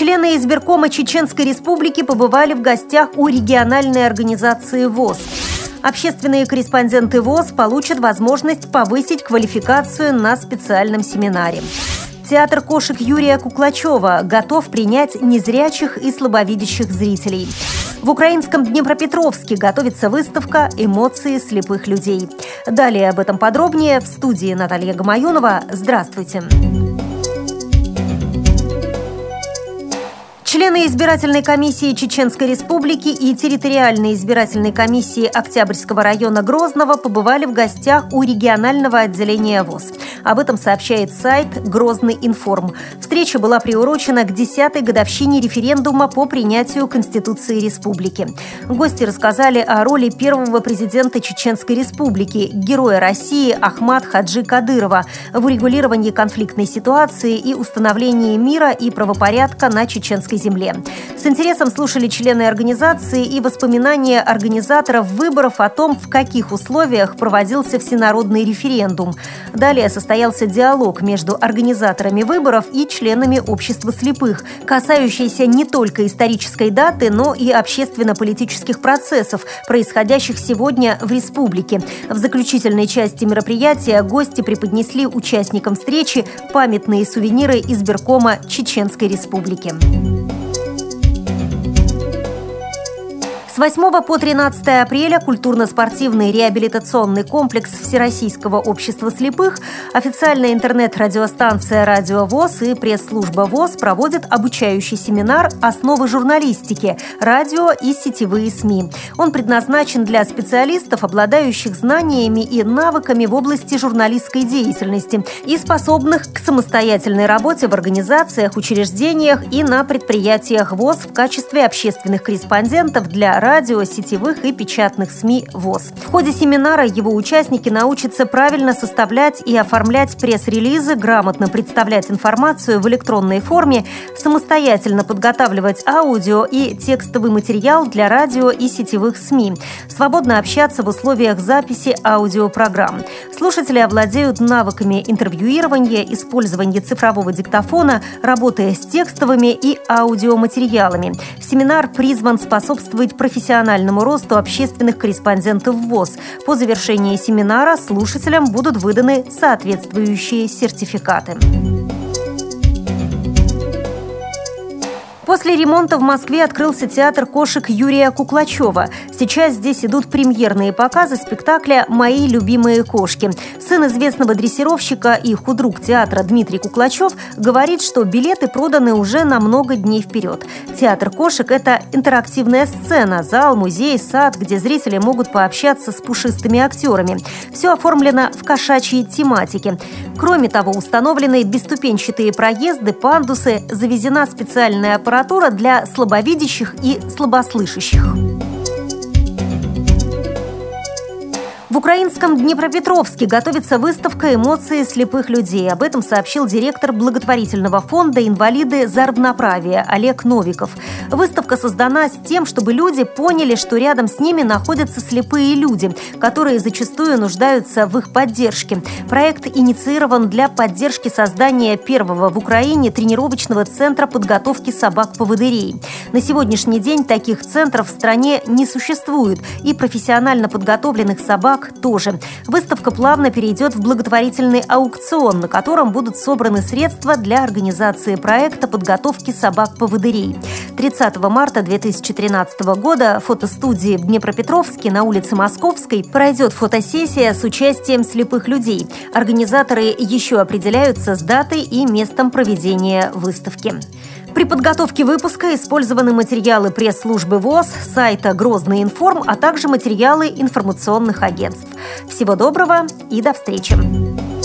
Члены избиркома Чеченской Республики побывали в гостях у региональной организации ВОЗ. Общественные корреспонденты ВОЗ получат возможность повысить квалификацию на специальном семинаре. Театр кошек Юрия Куклачева готов принять незрячих и слабовидящих зрителей. В украинском Днепропетровске готовится выставка «Эмоции слепых людей». Далее об этом подробнее в студии Наталья Гамаюнова. Здравствуйте! Здравствуйте! Члены избирательной комиссии Чеченской Республики и территориальной избирательной комиссии Октябрьского района Грозного побывали в гостях у регионального отделения ВОЗ. Об этом сообщает сайт «Грозный информ». Встреча была приурочена к 10-й годовщине референдума по принятию Конституции Республики. Гости рассказали о роли первого президента Чеченской Республики, героя России Ахмад Хаджи Кадырова в урегулировании конфликтной ситуации и установлении мира и правопорядка на чеченской земле. С интересом слушали члены организации и воспоминания организаторов выборов о том, в каких условиях проводился всенародный референдум. Далее состоялся диалог между организаторами выборов и членами общества слепых, касающийся не только исторической даты, но и общественно-политических процессов, происходящих сегодня в республике. В заключительной части мероприятия гости преподнесли участникам встречи памятные сувениры избиркома Чеченской Республики. 8 по 13 апреля культурно-спортивный реабилитационный комплекс Всероссийского общества слепых, официальная интернет-радиостанция «Радио ВОЗ» и пресс-служба ВОЗ проводят обучающий семинар «Основы журналистики. Радио и сетевые СМИ». Он предназначен для специалистов, обладающих знаниями и навыками в области журналистской деятельности и способных к самостоятельной работе в организациях, учреждениях и на предприятиях ВОЗ в качестве общественных корреспондентов для радио, сетевых и печатных СМИ ВОЗ. В ходе семинара его участники научатся правильно составлять и оформлять пресс-релизы, грамотно представлять информацию в электронной форме, самостоятельно подготавливать аудио и текстовый материал для радио и сетевых СМИ, свободно общаться в условиях записи аудиопрограмм. Слушатели овладеют навыками интервьюирования, использования цифрового диктофона, работая с текстовыми и аудиоматериалами. Семинар призван способствовать профессиональному профессиональному росту общественных корреспондентов ВОЗ. По завершении семинара слушателям будут выданы соответствующие сертификаты. После ремонта в Москве открылся театр кошек Юрия Куклачева. Сейчас здесь идут премьерные показы спектакля «Мои любимые кошки». Сын известного дрессировщика и худрук театра Дмитрий Куклачев говорит, что билеты проданы уже на много дней вперед. Театр кошек – это интерактивная сцена, зал, музей, сад, где зрители могут пообщаться с пушистыми актерами. Все оформлено в кошачьей тематике. Кроме того, установлены бесступенчатые проезды, пандусы, завезена специальная аппаратура литература для слабовидящих и слабослышащих. Украинском Днепропетровске готовится выставка «Эмоции слепых людей». Об этом сообщил директор благотворительного фонда «Инвалиды за равноправие» Олег Новиков. Выставка создана с тем, чтобы люди поняли, что рядом с ними находятся слепые люди, которые зачастую нуждаются в их поддержке. Проект инициирован для поддержки создания первого в Украине тренировочного центра подготовки собак-поводырей. На сегодняшний день таких центров в стране не существует, и профессионально подготовленных собак тоже. Выставка плавно перейдет в благотворительный аукцион, на котором будут собраны средства для организации проекта подготовки собак-поводырей. 30 марта 2013 года в фотостудии в Днепропетровске на улице Московской пройдет фотосессия с участием слепых людей. Организаторы еще определяются с датой и местом проведения выставки. При подготовке выпуска использованы материалы пресс-службы ВОЗ, сайта «Грозный информ», а также материалы информационных агентств. Всего доброго и до встречи!